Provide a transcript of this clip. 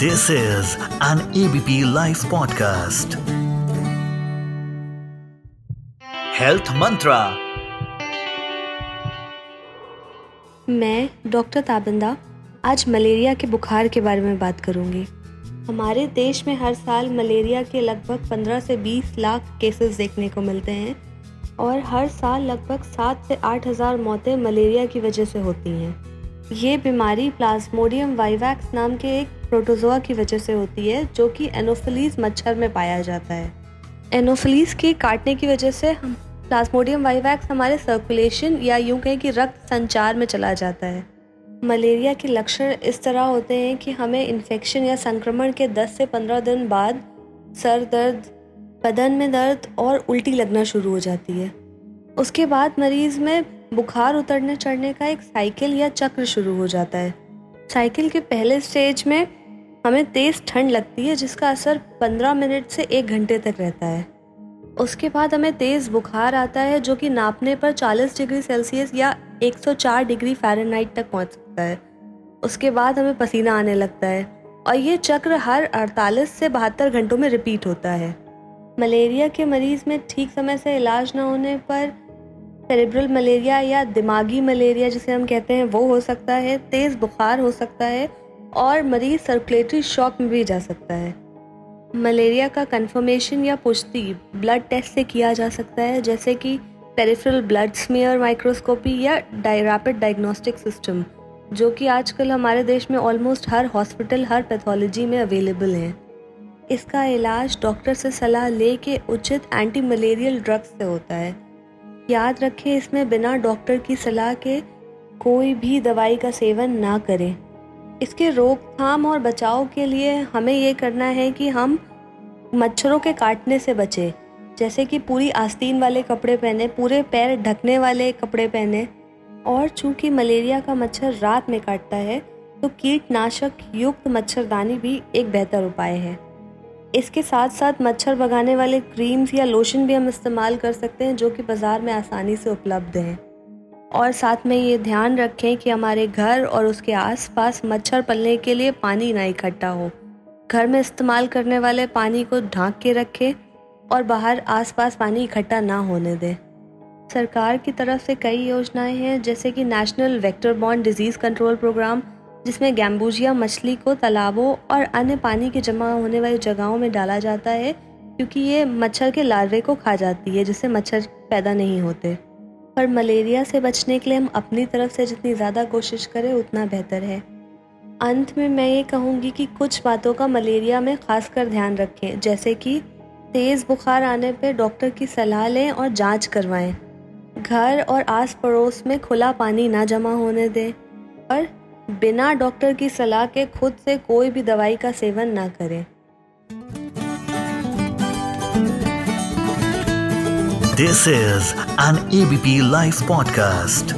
This is an ABP Life podcast. Health Mantra. मैं doctor Tabinda आज malaria के बुखार के बारे में बात करूँगी हमारे देश में हर साल मलेरिया के लगभग 15 से 20 लाख केसेस देखने को मिलते हैं और हर साल लगभग 7 से 8 हज़ार मौतें मलेरिया की वजह से होती हैं ये बीमारी प्लाज्मोडियम वाइवैक्स नाम के एक प्रोटोजोआ की वजह से होती है, जो कि एनोफिलीज मच्छर में पाया जाता है। एनोफिलीज के काटने की वजह से हम प्लाज्मोडियम वाइवैक्स हमारे सर्कुलेशन या यूँ कहें कि रक्त संचार में चला जाता है। मलेरिया के लक्षण इस तरह होते हैं कि हमें इन्फेक्शन या संक्रमण के 10 से 15 दिन बाद सर दर्द, बदन में दर्द और उल्टी लगना शुरू हो जाती है। उसके बाद मरीज़ में बुखार उतरने चढ़ने का एक साइकिल या चक्र शुरू हो जाता है। साइकिल के पहले स्टेज में हमें तेज़ ठंड लगती है, जिसका असर 15 मिनट से एक घंटे तक रहता है। उसके बाद हमें तेज़ बुखार आता है, जो कि नापने पर 40 डिग्री सेल्सियस या 104 डिग्री फ़ारेनहाइट तक पहुँच सकता है। उसके बाद हमें पसीना आने लगता है, और ये चक्र हर 48 से बहत्तर घंटों में रिपीट होता है। मलेरिया के मरीज़ में ठीक समय से इलाज न होने पर सेरेब्रल मलेरिया या दिमागी मलेरिया जिसे हम कहते हैं, वो हो सकता है, तेज़ बुखार हो सकता है और मरीज़ सर्कुलेटरी शॉक में भी जा सकता है। मलेरिया का कंफर्मेशन या पुष्टि ब्लड टेस्ट से किया जा सकता है, जैसे कि पेरिफेरल ब्लड स्मीयर माइक्रोस्कोपी या रैपिड डायग्नोस्टिक सिस्टम जो कि आजकल हमारे देश में ऑलमोस्ट हर हॉस्पिटल हर पैथोलॉजी में अवेलेबल हैं। इसका इलाज डॉक्टर से सलाह ले के उचित एंटी मलेरियल ड्रग्स से होता है। याद रखें, इसमें बिना डॉक्टर की सलाह के कोई भी दवाई का सेवन ना करें। इसके रोकथाम और बचाव के लिए हमें ये करना है कि हम मच्छरों के काटने से बचें। जैसे कि पूरी आस्तीन वाले कपड़े पहने, पूरे पैर ढकने वाले कपड़े पहने और चूँकि मलेरिया का मच्छर रात में काटता है तो कीटनाशक युक्त मच्छरदानी भी एक बेहतर उपाय है। इसके साथ साथ मच्छर भगाने वाले क्रीम्स या लोशन भी हम इस्तेमाल कर सकते हैं, जो कि बाज़ार में आसानी से उपलब्ध हैं। और साथ में ये ध्यान रखें कि हमारे घर और उसके आसपास मच्छर पलने के लिए पानी ना इकट्ठा हो। घर में इस्तेमाल करने वाले पानी को ढांक के रखें और बाहर आसपास पानी इकट्ठा ना होने दें। सरकार की तरफ़ से कई योजनाएँ हैं, जैसे कि national vector bond disease control programme जिसमें गैम्बूजिया मछली को तालाबों और अन्य पानी के जमा होने वाली जगहों में डाला जाता है, क्योंकि ये मच्छर के लार्वे को खा जाती है, जिससे मच्छर पैदा नहीं होते। पर मलेरिया से बचने के लिए हम अपनी तरफ़ से जितनी ज़्यादा कोशिश करें, उतना बेहतर है। अंत में मैं ये कहूँगी कि कुछ बातों का मलेरिया में खासकर ध्यान रखें, जैसे कि तेज़ बुखार आने पर डॉक्टर की सलाह लें और जाँच करवाएँ। घर और आस पड़ोस में खुला पानी ना जमा होने दें और बिना डॉक्टर की सलाह के खुद से कोई भी दवाई का सेवन ना करें। This is an ABP live podcast